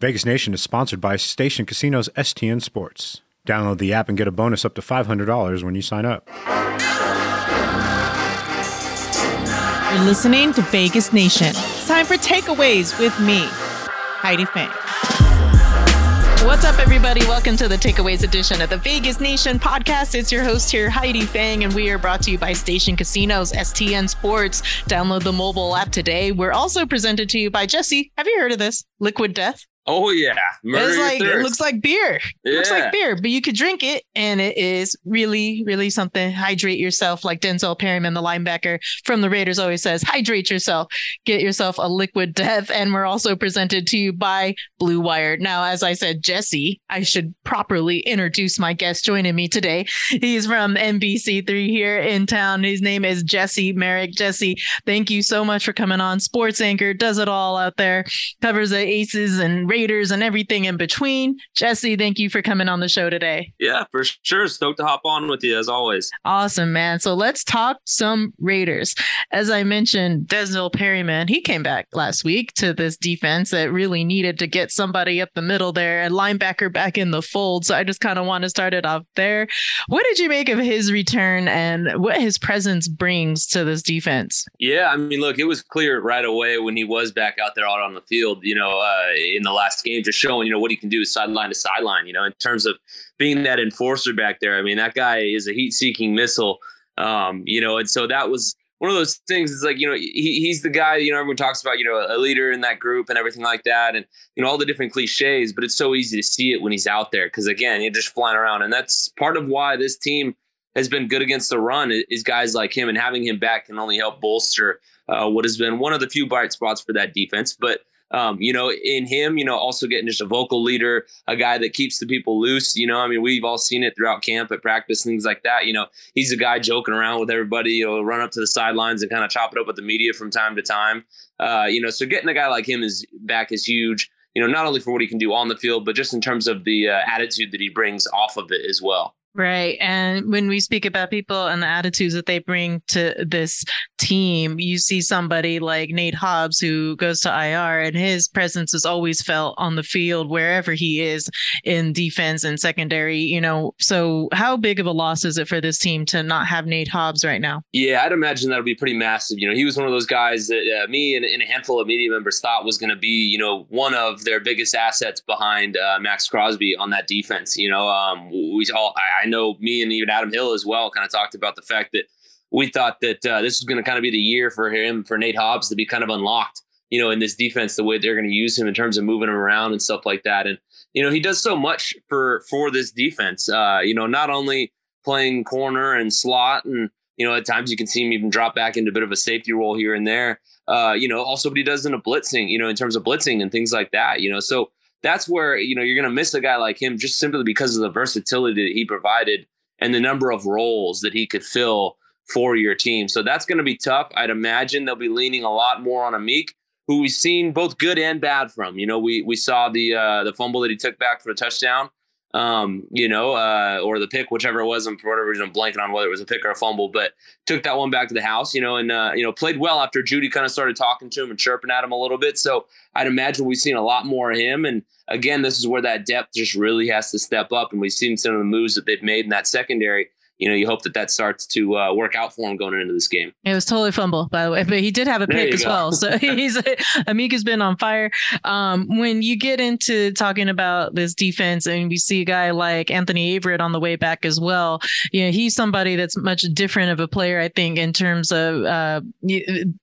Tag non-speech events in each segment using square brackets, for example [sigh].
Vegas Nation is sponsored by Station Casinos STN Sports. Download the app and get a bonus up to $500 when you sign up. You're listening to Vegas Nation. It's time for takeaways with me, Heidi Fang. What's up, everybody? Welcome to the Takeaways edition of the Vegas Nation podcast. It's your host here, Heidi Fang, and we are brought to you by Station Casinos, STN Sports. Download the mobile app today. We're also presented to you by Jesse. Have you heard of this? Liquid Death. Oh yeah, Murder it's like it looks like beer. Yeah. It looks like beer, but you could drink it, and it is really, really something. Hydrate yourself, like Denzel Perryman, the linebacker from the Raiders, always says. Hydrate yourself. Get yourself a liquid death. And we're also presented to you by Blue Wire. Now, as I said, Jesse, I should properly introduce my guest joining me today. He's from NBC3 here in town. His name is Jesse Merrick. Jesse, thank you so much for coming on. Sports anchor does it all out there. Covers the Aces and Raiders Raiders and everything in between. Jesse, thank you for coming on the show today. Yeah, for sure. Stoked to hop on with you as always. Awesome, man. So let's talk some Raiders. As I mentioned, Denzel Perryman, he came back last week to this defense that really needed to get somebody up the middle there and linebacker back in the fold. So I just kind of want to start it off there. What did you make of his return and what his presence brings to this defense? Yeah, I mean, look, it was clear right away when he was back out there out on the field, you know, uh, in the last last game, just showing you know what he can do sideline to sideline. You know, in terms of being that enforcer back there. I mean, that guy is a heat-seeking missile. Um, you know, and so that was one of those things. It's like you know he, he's the guy. You know, everyone talks about you know a leader in that group and everything like that, and you know all the different cliches. But it's so easy to see it when he's out there because again, you're just flying around, and that's part of why this team has been good against the run. Is guys like him, and having him back can only help bolster uh, what has been one of the few bright spots for that defense. But um, you know, in him, you know, also getting just a vocal leader, a guy that keeps the people loose. You know, I mean, we've all seen it throughout camp at practice, things like that. You know, he's a guy joking around with everybody. You know, run up to the sidelines and kind of chop it up with the media from time to time. Uh, you know, so getting a guy like him is back is huge. You know, not only for what he can do on the field, but just in terms of the uh, attitude that he brings off of it as well. Right. And when we speak about people and the attitudes that they bring to this team, you see somebody like Nate Hobbs who goes to IR and his presence is always felt on the field wherever he is in defense and secondary, you know. So how big of a loss is it for this team to not have Nate Hobbs right now? Yeah, I'd imagine that'll be pretty massive. You know, he was one of those guys that uh, me and, and, a handful of media members thought was going to be, you know, one of their biggest assets behind uh, Maxx Crosby on that defense. You know, um, we all, I, I know me and even Adam Hill as well kind of talked about the fact that we thought that uh, this was going to kind of be the year for him, for Nate Hobbs to be kind of unlocked, you know, in this defense, the way they're going to use him in terms of moving him around and stuff like that. And, you know, he does so much for, for this defense, uh, you know, not only playing corner and slot and, you know, at times you can see him even drop back into a bit of a safety role here and there. Uh, you know, also what he does in a blitzing, you know, in terms of blitzing and things like that, you know, so that's where you know you're going to miss a guy like him just simply because of the versatility that he provided and the number of roles that he could fill for your team. So that's going to be tough. I'd imagine they'll be leaning a lot more on Amik, who we've seen both good and bad from. You know, we we saw the uh, the fumble that he took back for a touchdown um, you know, uh, or the pick, whichever it was. I'm for whatever reason I'm blanking on whether it was a pick or a fumble, but took that one back to the house, you know, and uh, you know played well after Judy kind of started talking to him and chirping at him a little bit. So I'd imagine we've seen a lot more of him. And again, this is where that depth just really has to step up, and we've seen some of the moves that they've made in that secondary you know, you hope that that starts to uh, work out for him going into this game. It was totally fumble, by the way, but he did have a pick as go. well. So [laughs] he's Amika's been on fire. Um, when you get into talking about this defense, and we see a guy like Anthony Averett on the way back as well, you know, he's somebody that's much different of a player, I think, in terms of uh,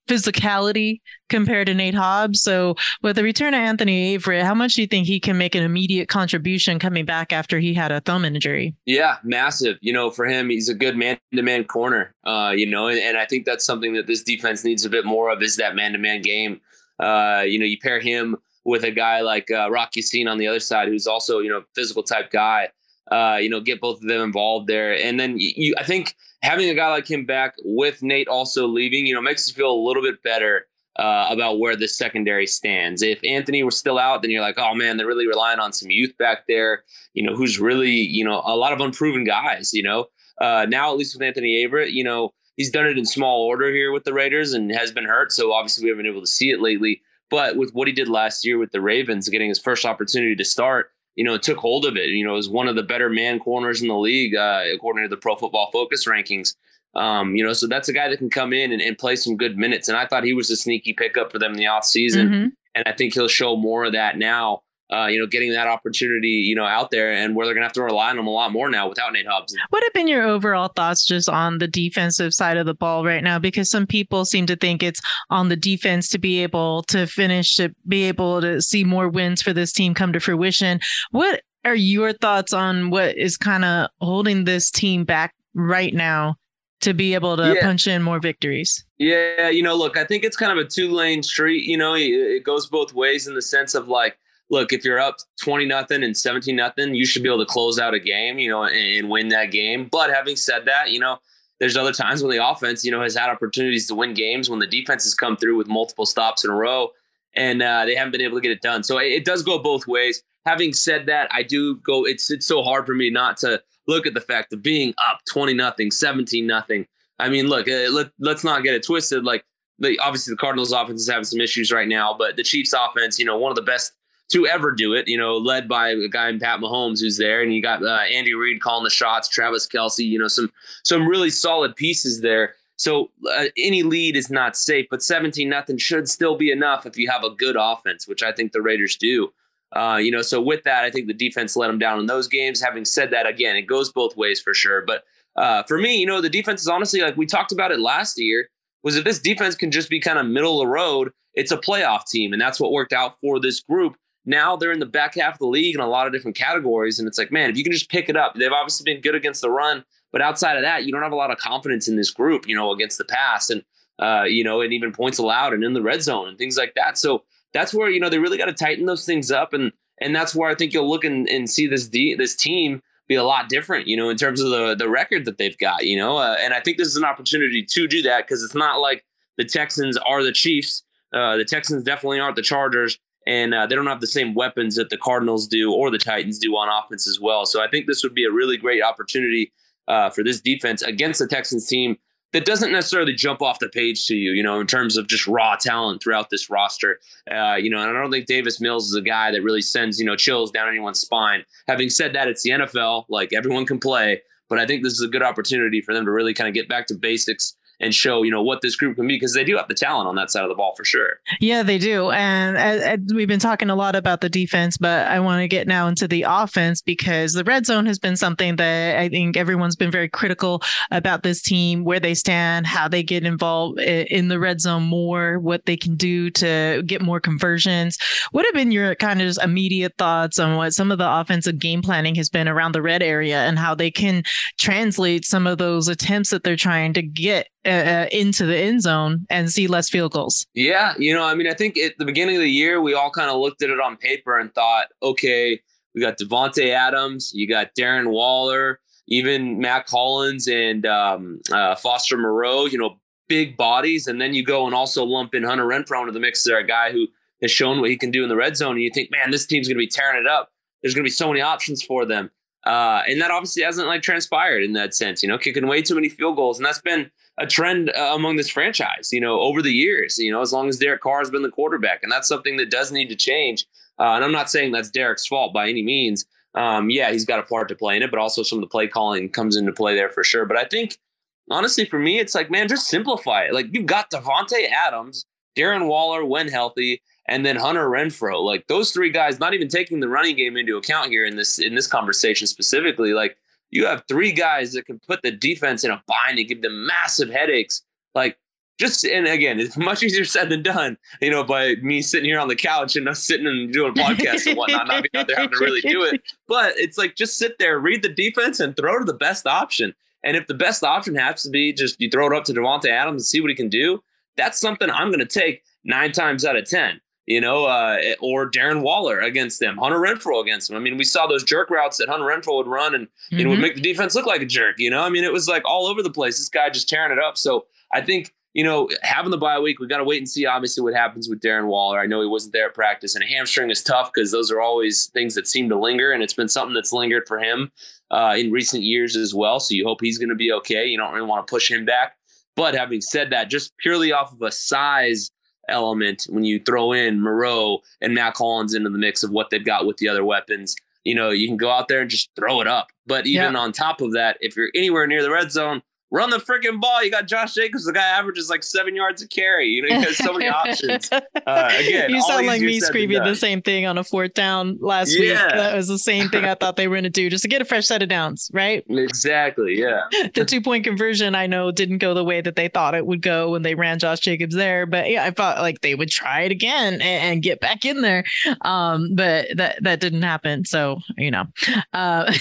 physicality compared to Nate Hobbs. So with the return of Anthony Averett, how much do you think he can make an immediate contribution coming back after he had a thumb injury? Yeah, massive. You know, for him, he's a good man-to-man corner. Uh, you know, and, and I think that's something that this defense needs a bit more of is that man-to-man game. Uh, you know, you pair him with a guy like uh, Rock Ya-Sin on the other side, who's also you know physical type guy. Uh, you know, get both of them involved there, and then you, I think having a guy like him back with Nate also leaving, you know, makes us feel a little bit better uh, about where the secondary stands. If Anthony were still out, then you're like, oh man, they're really relying on some youth back there, you know, who's really, you know, a lot of unproven guys, you know. Uh, now, at least with Anthony Averett, you know, he's done it in small order here with the Raiders and has been hurt. So obviously we haven't been able to see it lately. But with what he did last year with the Ravens, getting his first opportunity to start, you know, took hold of it. You know, was one of the better man corners in the league, uh, according to the Pro Football Focus rankings. Um, you know, so that's a guy that can come in and, and, play some good minutes. And I thought he was a sneaky pickup for them in the offseason. Mm-hmm. And I think he'll show more of that now uh, you know, getting that opportunity, you know, out there and where they're going to have to rely on them a lot more now without Nate Hobbs. What have been your overall thoughts just on the defensive side of the ball right now? Because some people seem to think it's on the defense to be able to finish, to be able to see more wins for this team come to fruition. What are your thoughts on what is kind of holding this team back right now to be able to yeah. punch in more victories? Yeah, you know, look, I think it's kind of a two lane street. You know, it goes both ways in the sense of like, look, if you're up 20 nothing and 17 nothing, you should be able to close out a game, you know, and, and, win that game. But having said that, you know, there's other times when the offense, you know, has had opportunities to win games when the defense has come through with multiple stops in a row and uh, they haven't been able to get it done. So it, it does go both ways. Having said that, I do go, it's, it's so hard for me not to look at the fact of being up 20 nothing, 17 nothing. I mean, look, uh, let, let's not get it twisted. Like, the, obviously the Cardinals offense is having some issues right now, but the Chiefs offense, you know, one of the best to ever do it, you know, led by a guy in Pat Mahomes who's there, and you got uh, Andy Reid calling the shots, Travis Kelce, you know, some some really solid pieces there. So uh, any lead is not safe, but 17 nothing should still be enough if you have a good offense, which I think the Raiders do. Uh, you know, so with that, I think the defense let them down in those games. Having said that, again, it goes both ways for sure. But uh, for me, you know, the defense is honestly like we talked about it last year. Was if this defense can just be kind of middle of the road, it's a playoff team, and that's what worked out for this group now they're in the back half of the league in a lot of different categories. And it's like, man, if you can just pick it up, they've obviously been good against the run, but outside of that, you don't have a lot of confidence in this group, you know, against the pass and, uh, you know, and even points allowed and in the red zone and things like that. So that's where, you know, they really got to tighten those things up. And, and that's where I think you'll look and, and see this, this team be a lot different, you know, in terms of the, the record that they've got, you know, uh, and I think this is an opportunity to do that because it's not like the Texans are the Chiefs. Uh, the Texans definitely aren't the Chargers and uh, they don't have the same weapons that the Cardinals do or the Titans do on offense as well. So I think this would be a really great opportunity uh, for this defense against the Texans team that doesn't necessarily jump off the page to you, you know, in terms of just raw talent throughout this roster. Uh, you know, and I don't think Davis Mills is a guy that really sends, you know, chills down anyone's spine. Having said that, it's the NFL, like everyone can play, but I think this is a good opportunity for them to really kind of get back to basics and show you know what this group can be because they do have the talent on that side of the ball for sure. Yeah, they do, and we've been talking a lot about the defense, but I want to get now into the offense because the red zone has been something that I think everyone's been very critical about this team, where they stand, how they get involved in the red zone more, what they can do to get more conversions. What have been your kind of immediate thoughts on what some of the offensive game planning has been around the red area and how they can translate some of those attempts that they're trying to get uh, uh, into the end zone and see less field goals. Yeah, you know, I mean, I think at the beginning of the year, we all kind of looked at it on paper and thought, okay, we got Davante Adams, you got Darren Waller, even Mack Hollins and um, uh, Foster Moreau, you know, big bodies. And then you go and also lump in Hunter Renfrow into the mix there, a guy who has shown what he can do in the red zone. And you think, man, this team's going to be tearing it up. There's going to be so many options for them. Uh, and that obviously hasn't like transpired in that sense, you know, kicking way too many field goals. And that's been a trend uh, among this franchise, you know, over the years, you know, as long as Derek Carr has been the quarterback. And that's something that does need to change. Uh, and I'm not saying that's Derek's fault by any means. Um, yeah, he's got a part to play in it, but also some of the play calling comes into play there for sure. But I think, honestly, for me, it's like, man, just simplify it. Like you've got Davante Adams, Darren Waller when healthy, and then Hunter Renfrow. Like those three guys, not even taking the running game into account here in this in this conversation specifically. Like you have three guys that can put the defense in a bind and give them massive headaches. Like just and again, it's much easier said than done. You know, by me sitting here on the couch and us sitting and doing podcasts and whatnot, not being out there having to really do it. [laughs] But it's like just sit there, read the defense, and throw to the best option. And if the best option has to be just you throw it up to Davante Adams and see what he can do, that's something I'm going to take nine times out of ten you know, uh, or Darren Waller against them, Hunter Renfrow against them. I mean, we saw those jerk routes that Hunter Renfrow would run and mm-hmm. you know would make the defense look like a jerk. You know, I mean, it was like all over the place. This guy just tearing it up. So I think you know having the bye week, we got to wait and see. Obviously, what happens with Darren Waller. I know he wasn't there at practice, and a hamstring is tough because those are always things that seem to linger, and it's been something that's lingered for him uh, in recent years as well. So you hope he's going to be okay. You don't really want to push him back. But having said that, just purely off of a size element when you throw in Moreau and Mack Hollins into the mix of what they've got with the other weapons. You know, you can go out there and just throw it up. But even yeah. on top of that, if you're anywhere near the red zone, run the freaking ball. You got Josh Jacobs, the guy averages like seven yards a carry. You know, he has so many [laughs] options. Uh, again, you sound like me screaming the same thing on a fourth down last yeah. week. That was the same thing I [laughs] thought they were going to do just to get a fresh set of downs, right? Exactly. Yeah. [laughs] the two point conversion, I know, didn't go the way that they thought it would go when they ran Josh Jacobs there, but yeah, I thought like they would try it again and, and get back in there. Um, but that that didn't happen. So you know, uh,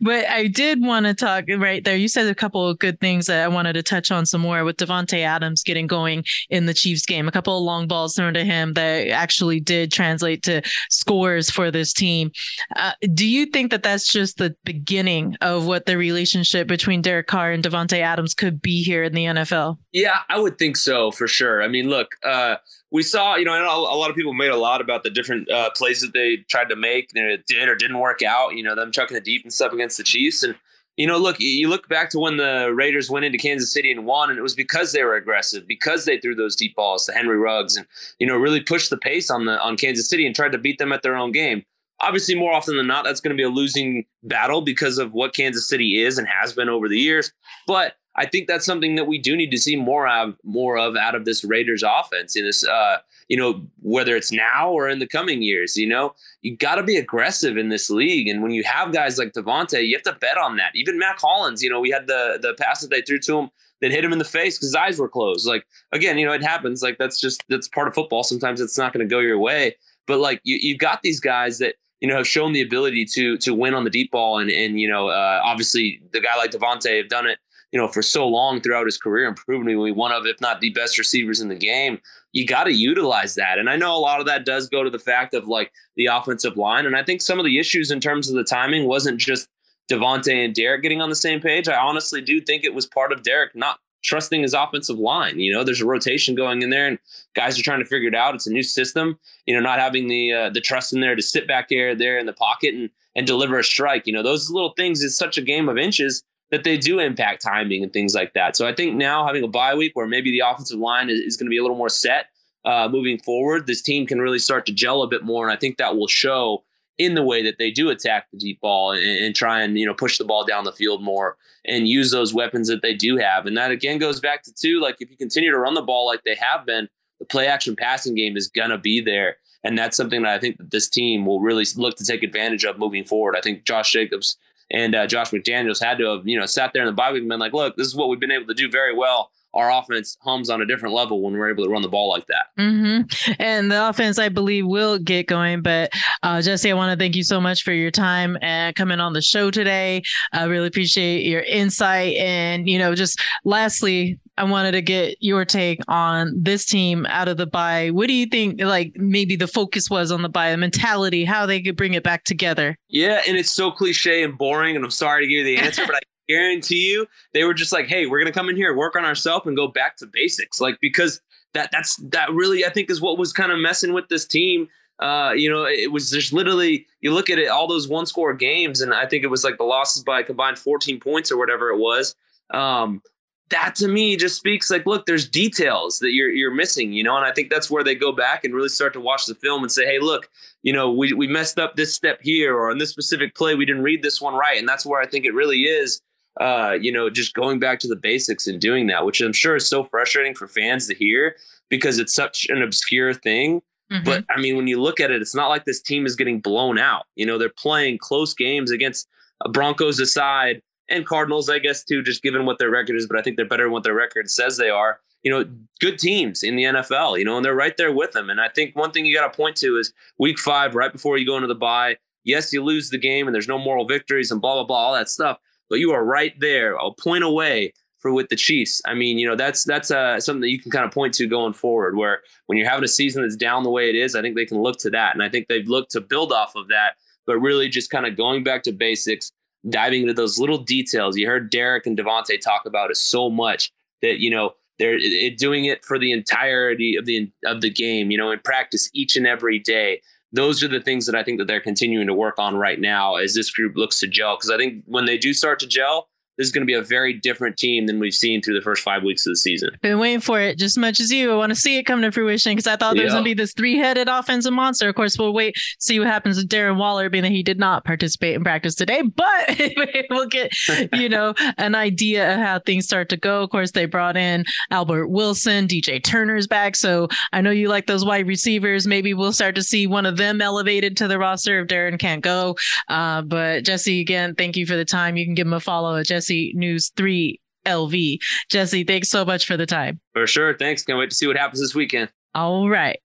but I did want to talk right there. You said a couple of good things that I wanted to touch on some more with Davante Adams getting going in the Chiefs game. A couple of long balls thrown to him that actually did translate to scores for this team. Uh, do you think that that's just the beginning of what the relationship between Derek Carr and Davante Adams could be here in the NFL? Yeah, I would think so for sure. I mean, look, uh, we saw, you know, a lot of people made a lot about the different uh, plays that they tried to make, and it did or didn't work out. You know, them chucking the deep and stuff against the Chiefs, and you know, look, you look back to when the Raiders went into Kansas City and won, and it was because they were aggressive, because they threw those deep balls to Henry Ruggs, and you know, really pushed the pace on the on Kansas City and tried to beat them at their own game. Obviously, more often than not, that's going to be a losing battle because of what Kansas City is and has been over the years. But I think that's something that we do need to see more of, more of out of this Raiders offense in this, uh, you know, whether it's now or in the coming years. You know, you got to be aggressive in this league, and when you have guys like Davante, you have to bet on that. Even Mack Hollins, you know, we had the the pass that they threw to him that hit him in the face because his eyes were closed. Like again, you know, it happens. Like that's just that's part of football. Sometimes it's not going to go your way, but like you you've got these guys that you know have shown the ability to to win on the deep ball, and and you know, uh, obviously the guy like Davante have done it you know, for so long throughout his career and proven to be one of, if not the best receivers in the game. You got to utilize that. And I know a lot of that does go to the fact of like the offensive line. And I think some of the issues in terms of the timing wasn't just Davante and Derek getting on the same page. I honestly do think it was part of Derek not trusting his offensive line. You know, there's a rotation going in there, and guys are trying to figure it out. It's a new system. You know, not having the uh, the trust in there to sit back there there in the pocket and and deliver a strike. You know, those little things is such a game of inches that they do impact timing and things like that. So I think now having a bye week where maybe the offensive line is, is going to be a little more set uh, moving forward, this team can really start to gel a bit more. And I think that will show in the way that they do attack the deep ball and, and, try and you know push the ball down the field more and use those weapons that they do have. And that again goes back to two, like if you continue to run the ball like they have been, the play action passing game is gonna be there. And that's something that I think that this team will really look to take advantage of moving forward. I think Josh Jacobs and uh, Josh McDaniels had to have you know sat there in the bye week and been like, look, this is what we've been able to do very well our offense hums on a different level when we're able to run the ball like that. Mm-hmm. And the offense, I believe, will get going. But uh, Jesse, I want to thank you so much for your time and coming on the show today. I really appreciate your insight. And, you know, just lastly, I wanted to get your take on this team out of the bye. What do you think, like, maybe the focus was on the bye, the mentality, how they could bring it back together? Yeah. And it's so cliche and boring. And I'm sorry to give you the answer, but I [laughs] guarantee you they were just like, hey, we're gonna come in here, work on ourselves, and go back to basics. Like because that that's that really I think is what was kind of messing with this team. Uh, you know, it was just literally you look at it, all those one score games, and I think it was like the losses by combined 14 points or whatever it was. Um, that to me just speaks like, look, there's details that you're you're missing, you know, and I think that's where they go back and really start to watch the film and say, hey, look, you know, we we messed up this step here, or in this specific play, we didn't read this one right, and that's where I think it really is uh, you know, just going back to the basics and doing that, which I'm sure is so frustrating for fans to hear because it's such an obscure thing. Mm-hmm. But I mean, when you look at it, it's not like this team is getting blown out. You know, they're playing close games against uh, Broncos aside and Cardinals, I guess, too, just given what their record is. But I think they're better than what their record says they are. You know, good teams in the NFL, you know, and they're right there with them. And I think one thing you got to point to is week five, right before you go into the bye. Yes, you lose the game and there's no moral victories and blah, blah, blah, all that stuff but you are right there, a point away for with the Chiefs. I mean, you know, that's that's uh, something that you can kind of point to going forward. Where when you're having a season that's down the way it is, I think they can look to that, and I think they've looked to build off of that. But really, just kind of going back to basics, diving into those little details. You heard Derek and Davante talk about it so much that you know they're it, doing it for the entirety of the of the game. You know, in practice each and every day those are the things that I think that they're continuing to work on right now as this group looks to gel. Because I think when they do start to gel, this is going to be a very different team than we've seen through the first five weeks of the season. Been waiting for it just as much as you. I want to see it come to fruition because I thought there was yeah. going to be this three headed offensive monster. Of course, we'll wait, see what happens with Darren Waller, being that he did not participate in practice today, but [laughs] we'll get, [laughs] you know, an idea of how things start to go. Of course, they brought in Albert Wilson, DJ Turner's back. So I know you like those wide receivers. Maybe we'll start to see one of them elevated to the roster if Darren can't go. Uh, but Jesse, again, thank you for the time. You can give him a follow at Jesse News 3 LV. Jesse, thanks so much for the time. For sure. Thanks. Can't wait to see what happens this weekend. All right.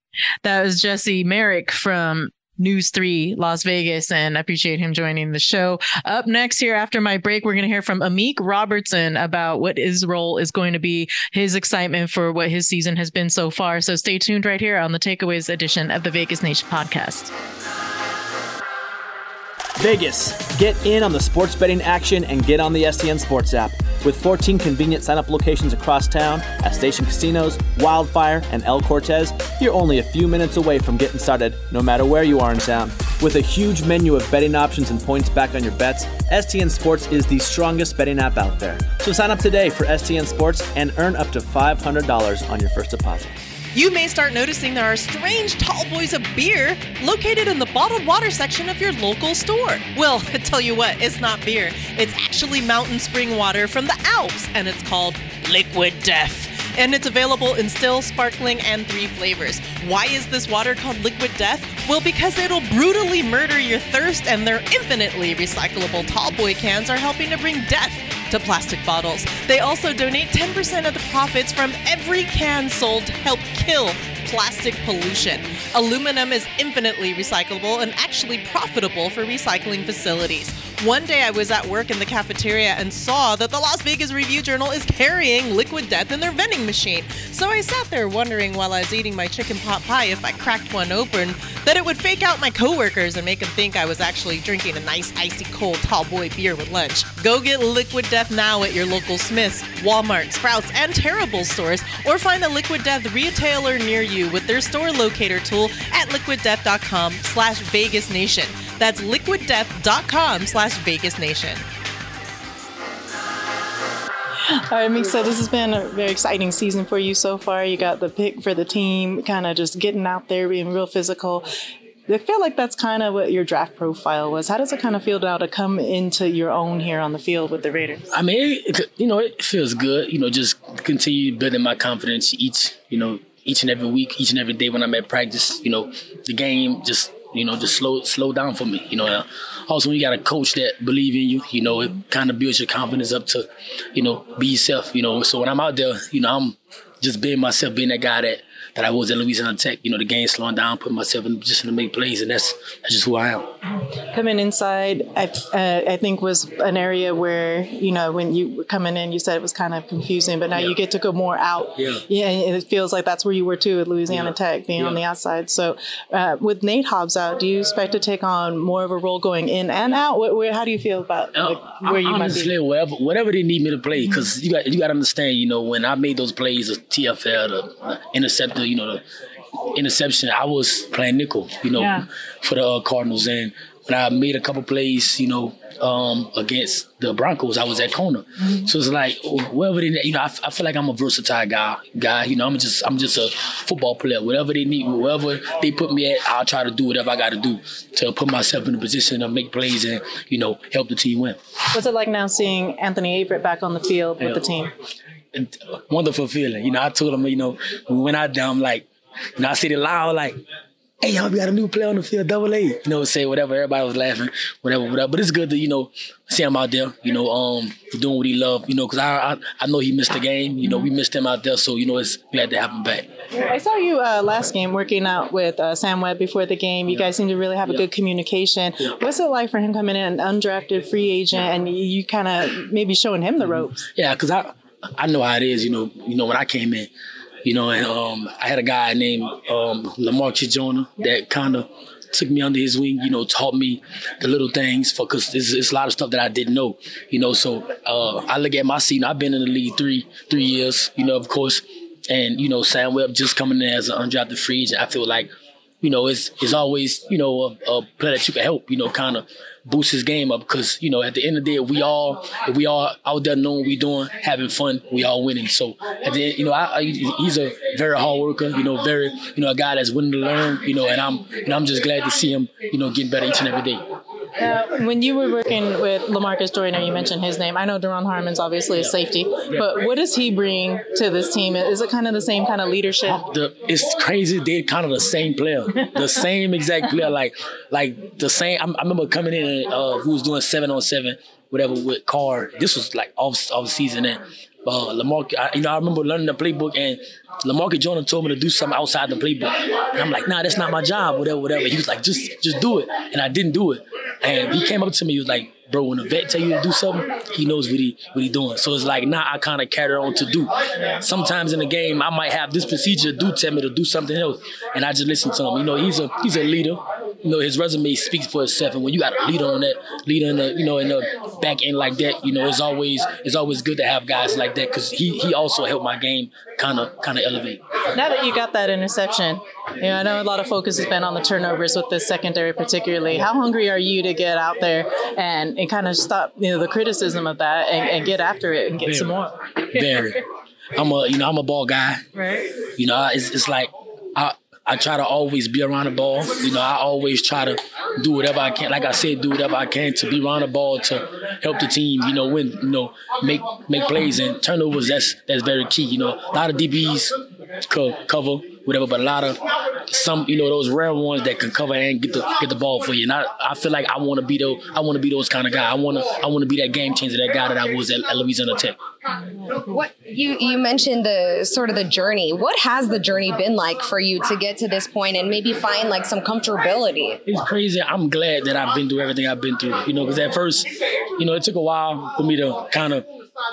That was Jesse Merrick from News 3 Las Vegas, and I appreciate him joining the show. Up next, here after my break, we're going to hear from Amik Robertson about what his role is going to be, his excitement for what his season has been so far. So stay tuned right here on the Takeaways edition of the Vegas Nation podcast. Vegas, get in on the sports betting action and get on the STN Sports app. With 14 convenient sign up locations across town at Station Casinos, Wildfire, and El Cortez, you're only a few minutes away from getting started, no matter where you are in town. With a huge menu of betting options and points back on your bets, STN Sports is the strongest betting app out there. So sign up today for STN Sports and earn up to $500 on your first deposit. You may start noticing there are strange tall boys of beer located in the bottled water section of your local store. Well, [laughs] I tell you what, it's not beer. It's actually mountain spring water from the Alps, and it's called Liquid Death and it's available in still, sparkling, and three flavors. Why is this water called Liquid Death? Well, because it'll brutally murder your thirst, and their infinitely recyclable tallboy cans are helping to bring death to plastic bottles. They also donate 10% of the profits from every can sold to help kill plastic pollution. Aluminum is infinitely recyclable and actually profitable for recycling facilities. One day I was at work in the cafeteria and saw that the Las Vegas Review Journal is carrying liquid death in their vending machine. So I sat there wondering while I was eating my chicken pot pie if I cracked one open that it would fake out my coworkers and make them think I was actually drinking a nice icy cold tall boy beer with lunch. Go get liquid death now at your local Smiths, Walmart, Sprouts, and Terrible stores or find a liquid death retailer near you with their store locator tool at liquiddeath.com slash Vegas Nation. That's liquiddeath.com slash Vegas Nation. All right, Meek, so this has been a very exciting season for you so far. You got the pick for the team, kind of just getting out there, being real physical. I feel like that's kind of what your draft profile was. How does it kind of feel now to come into your own here on the field with the Raiders? I mean, it, you know, it feels good. You know, just continue building my confidence each, you know, each and every week, each and every day when I'm at practice. You know, the game just you know, just slow slow down for me. You know, also when you got a coach that believe in you, you know, it kind of builds your confidence up to, you know, be yourself. You know, so when I'm out there, you know, I'm just being myself, being that guy that that I was at Louisiana Tech. You know, the game slowing down, putting myself in position to make plays, and that's that's just who I am. Coming inside, I, uh, I think was an area where you know when you were coming in, you said it was kind of confusing, but now yeah. you get to go more out. Yeah, yeah, and it feels like that's where you were too at Louisiana yeah. Tech, being yeah. on the outside. So, uh, with Nate Hobbs out, do you expect to take on more of a role going in and out? Where, where how do you feel about uh, like, where you honestly, might be? Whatever, whatever they need me to play, because you got you got to understand, you know, when I made those plays, of TFL, the uh, interceptor, you know, the interception, I was playing nickel, you know, yeah. for the uh, Cardinals. And when I made a couple plays, you know, um, against the Broncos, I was at corner. Mm-hmm. So it's like whatever they, you know, I, I, feel like I'm a versatile guy. Guy, you know, I'm just I'm just a football player. Whatever they need, wherever they put me at, I'll try to do whatever I got to do to put myself in a position to make plays and you know help the team win. What's it like now seeing Anthony Averett back on the field with the team? wonderful feeling. You know, I told him, you know, when we went out there, I'm like, you know, I said it loud, like, hey, y'all, we got a new player on the field, double A. You know, say whatever, everybody was laughing, whatever, whatever. But it's good to, you know, see him out there, you know, um, doing what he loved, you know, because I, I, I know he missed the game. You know, we missed him out there, so, you know, it's glad to have him back. I saw you uh, last game working out with uh, Sam Webb before the game. You yeah. guys seem to really have a yeah. good communication. Yeah. What's it like for him coming in, an undrafted free agent, and you kind of maybe showing him the ropes? Yeah, because I, I know how it is. You know, you know when I came in, you know, and um, I had a guy named um, Lamarcus Joyner that kind of took me under his wing. You know, taught me the little things because it's, a lot of stuff that I didn't know. You know, so uh, I look at my season. I've been in the league three three years. You know, of course, and you know Sam Webb just coming in as an undrafted free agent. I feel like you know, it's it's always you know a, a player that you can help. You know, kind of boost his game up because you know at the end of the day, if we all if we all out there knowing we doing, having fun, we all winning. So at the end, you know, I, I, he's a very hard worker. You know, very you know a guy that's willing to learn. You know, and I'm and I'm just glad to see him. You know, getting better each and every day. Uh, when you were working with Lamarcus Joyner, you mentioned his name. I know Duron Harmon's obviously a safety, but what does he bring to this team? Is it kind of the same kind of leadership? The, it's crazy. They're kind of the same player, the same exact player. Like, like the same. I, I remember coming in, uh, who was doing seven on seven, whatever with Carr. This was like off off season, and uh, Lamar, I, you know, I remember learning the playbook, and Lamarcus Joyner told me to do something outside the playbook, and I'm like, nah, that's not my job, whatever, whatever. He was like, just, just do it, and I didn't do it, and he came up to me, he was like, bro, when a vet tell you to do something, he knows what he what he doing. So it's like now I kind of carry on to do. Sometimes in the game, I might have this procedure. Do tell me to do something else, and I just listen to him. You know, he's a he's a leader. You know, his resume speaks for itself. And when you got a leader on that, leader in the you know in the back end like that, you know, it's always it's always good to have guys like that because he he also helped my game kind of kind of elevate. Now that you got that interception, you know, I know a lot of focus has been on the turnovers with this secondary, particularly. How hungry are you to get out there and, and kind of stop you know the criticism of that and, and get after it and get Very. some more? Very. I'm a you know I'm a ball guy. Right. You know, it's, it's like I I try to always be around the ball. You know, I always try to do whatever I can. Like I said, do whatever I can to be around the ball to help the team. You know, win. You know, make make plays and turnovers. That's that's very key. You know, a lot of DBs co- cover whatever, but a lot of some you know those rare ones that can cover and get the get the ball for you. And I, I feel like I want to be those I want to be those kind of guy. I want to I want to be that game changer, that guy that I was at, at Louisiana Tech. What you you mentioned the sort of the journey. What has the journey been like for you to get to this point and maybe find like some comfortability? It's crazy. I'm glad that I've been through everything I've been through. You know, because at first, you know, it took a while for me to kind of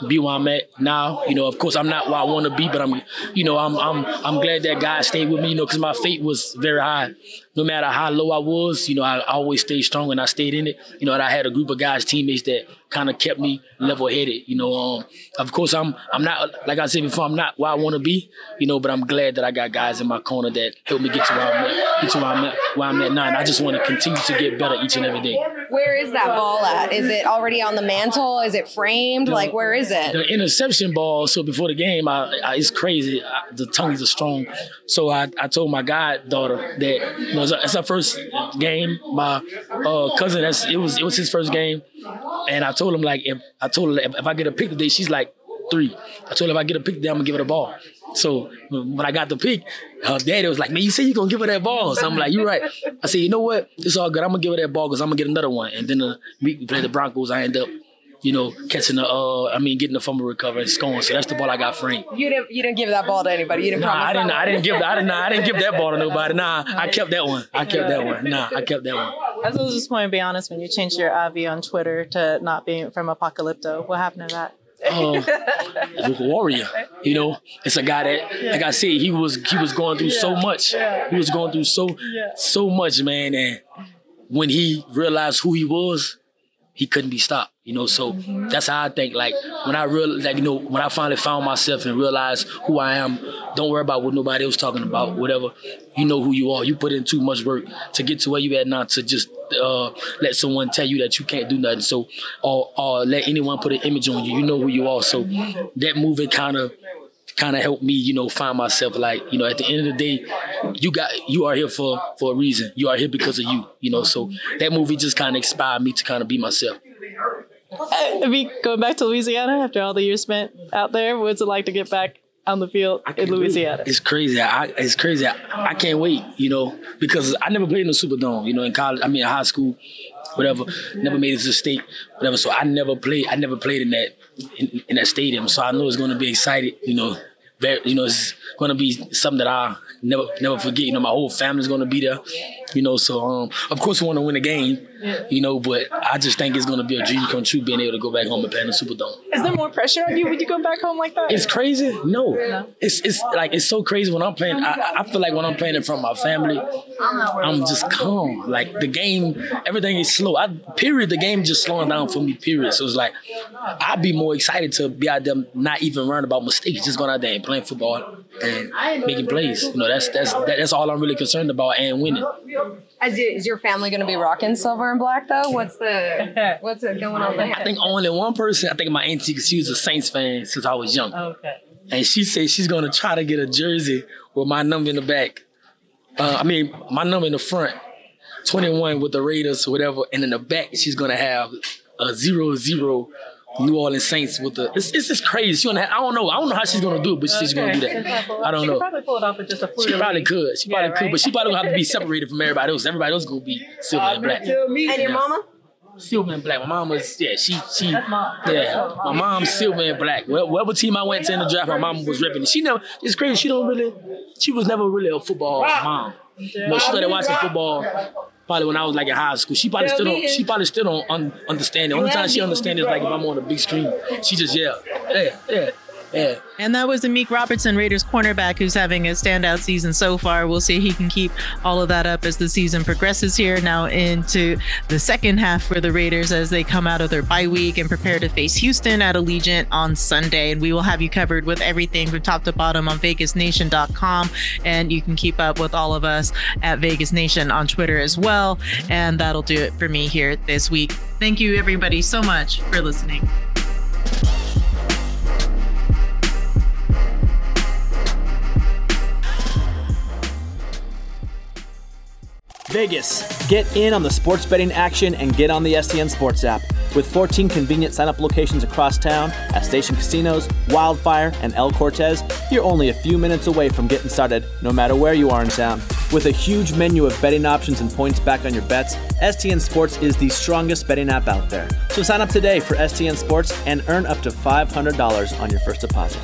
be where I'm at now. You know, of course, I'm not where I want to be, but I'm, you know, I'm I'm I'm glad that God stayed with me. You know, because my faith was very high. No matter how low I was, you know, I always stayed strong and I stayed in it. You know, and I had a group of guys, teammates that kind of kept me level headed. You know, um, of course, I'm I'm not like I said before, I'm not where I want to be. You know, but I'm glad that I got guys in my corner that help me get to where I'm at, get to where I'm at, where I'm at now. And I just want to continue to get better each and every day. Where is that ball at? Is it already on the mantle? Is it framed? like where is it? The interception ball. So before the game, I, I, it's crazy. I, the tongues are strong. So I, I told my goddaughter that you know, it's our first game. My uh, cousin, that's it was it was his first game, and I told him like if I told her if, if I get a pick today, she's like three. I told her if I get a pick today, I'm gonna give her the ball. So when I got the pick, her daddy was like, "Man, you say you gonna give her that ball?" So I'm like, "You're right." I said, "You know what? It's all good. I'm gonna give her that ball because I'm gonna get another one." And then uh, we play the Broncos. I end up, you know, catching the, uh, I mean, getting the fumble recovery and scoring. So that's the ball I got framed. You didn't you didn't give that ball to anybody. You didn't Nah, I didn't. that I didn't give. I didn't. I didn't give that ball to nobody. Nah, I kept that one. I kept that one. Nah, I kept that one. I was just going to be honest. When you changed your Avi on Twitter to not being from Apocalypto, what happened to that? uh, warrior. You know, it's a guy that, like I said, he was he was going through so much. Yeah. He was going through so so much, man. And when he realized who he was, he couldn't be stopped. You know, so that's how I think. Like when I real, like you know, when I finally found myself and realized who I am, don't worry about what nobody else talking about. Whatever, you know who you are. You put in too much work to get to where you at now. To just uh, let someone tell you that you can't do nothing. So, or or let anyone put an image on you. You know who you are. So that movie kind of kind of helped me, you know, find myself like, you know, at the end of the day, you got you are here for for a reason. You are here because of you, you know. So that movie just kind of inspired me to kind of be myself. I mean, going back to Louisiana after all the years spent out there, what's it like to get back on the field in Louisiana? It's crazy. I, it's crazy. I, I can't wait, you know, because I never played in the Superdome, you know, in college. I mean, in high school, whatever. Never made it to state, whatever. So I never played. I never played in that in, in that stadium. So I know it's going to be excited, you know. Very, you know, it's going to be something that I never never forget. You know, my whole family's going to be there. You know, so um, of course we want to win the game. You know, but I just think it's going to be a dream come true being able to go back home and play in the Superdome. Is there more pressure on you when you go back home like that? It's crazy. No, it's it's like it's so crazy when I'm playing. I, I feel like when I'm playing in front of my family, I'm just calm. Like the game, everything is slow. I period. The game just slowing down for me. Period. So it's like I'd be more excited to be out there, not even worrying about mistakes, just going out there and playing football. and making plays. You know, that's that's that's all I'm really concerned about and winning. Is your family going to be rocking silver and black though? What's the [laughs] what's it going on there? I think only one person. I think my auntie, because she was a Saints fan since I was young. Okay. And she said she's gonna try to get a jersey with my number in the back. Uh, I mean, my number in the front, 21 with the Raiders or whatever, and in the back she's gonna have a zero zero New Orleans Saints with the. It's, it's just crazy. She gonna have, I don't know. I don't know how she's gonna do it, but she's gonna do that. I don't she know. Could probably pull it off with just a fluid. She probably could. She Yeah, probably could, but she probably gonna have to be [laughs] separated from everybody else. Everybody else gonna be silver and uh, black. And your mama? Silver and black. My mom was yeah. She she mom. yeah. My mom's silver and black. Whatever team I went to in the draft, my mom was repping. it. She never. It's crazy. She don't really. She was never really a football mom. No, she started watching football probably when I was like in high school. She probably still don't. She probably still don't un- understand it. Only time she understands is like if I'm on a big screen. She just yeah, yeah, yeah, yeah. And that was Amik Robertson, Raiders cornerback, who's having a standout season so far. We'll see if he can keep all of that up as the season progresses here. Now into the second half for the Raiders as they come out of their bye week and prepare to face Houston at Allegiant on Sunday. And we will have you covered with everything from top to bottom on VegasNation.com. And you can keep up with all of us at Vegas Nation on Twitter as well. And that'll do it for me here this week. Thank you, everybody, so much for listening. Vegas. Get in on the sports betting action and get on the STN Sports app. With 14 convenient sign up locations across town at Station Casinos, Wildfire, and El Cortez, you're only a few minutes away from getting started, no matter where you are in town. With a huge menu of betting options and points back on your bets, STN Sports is the strongest betting app out there. So sign up today for STN Sports and earn up to $500 on your first deposit.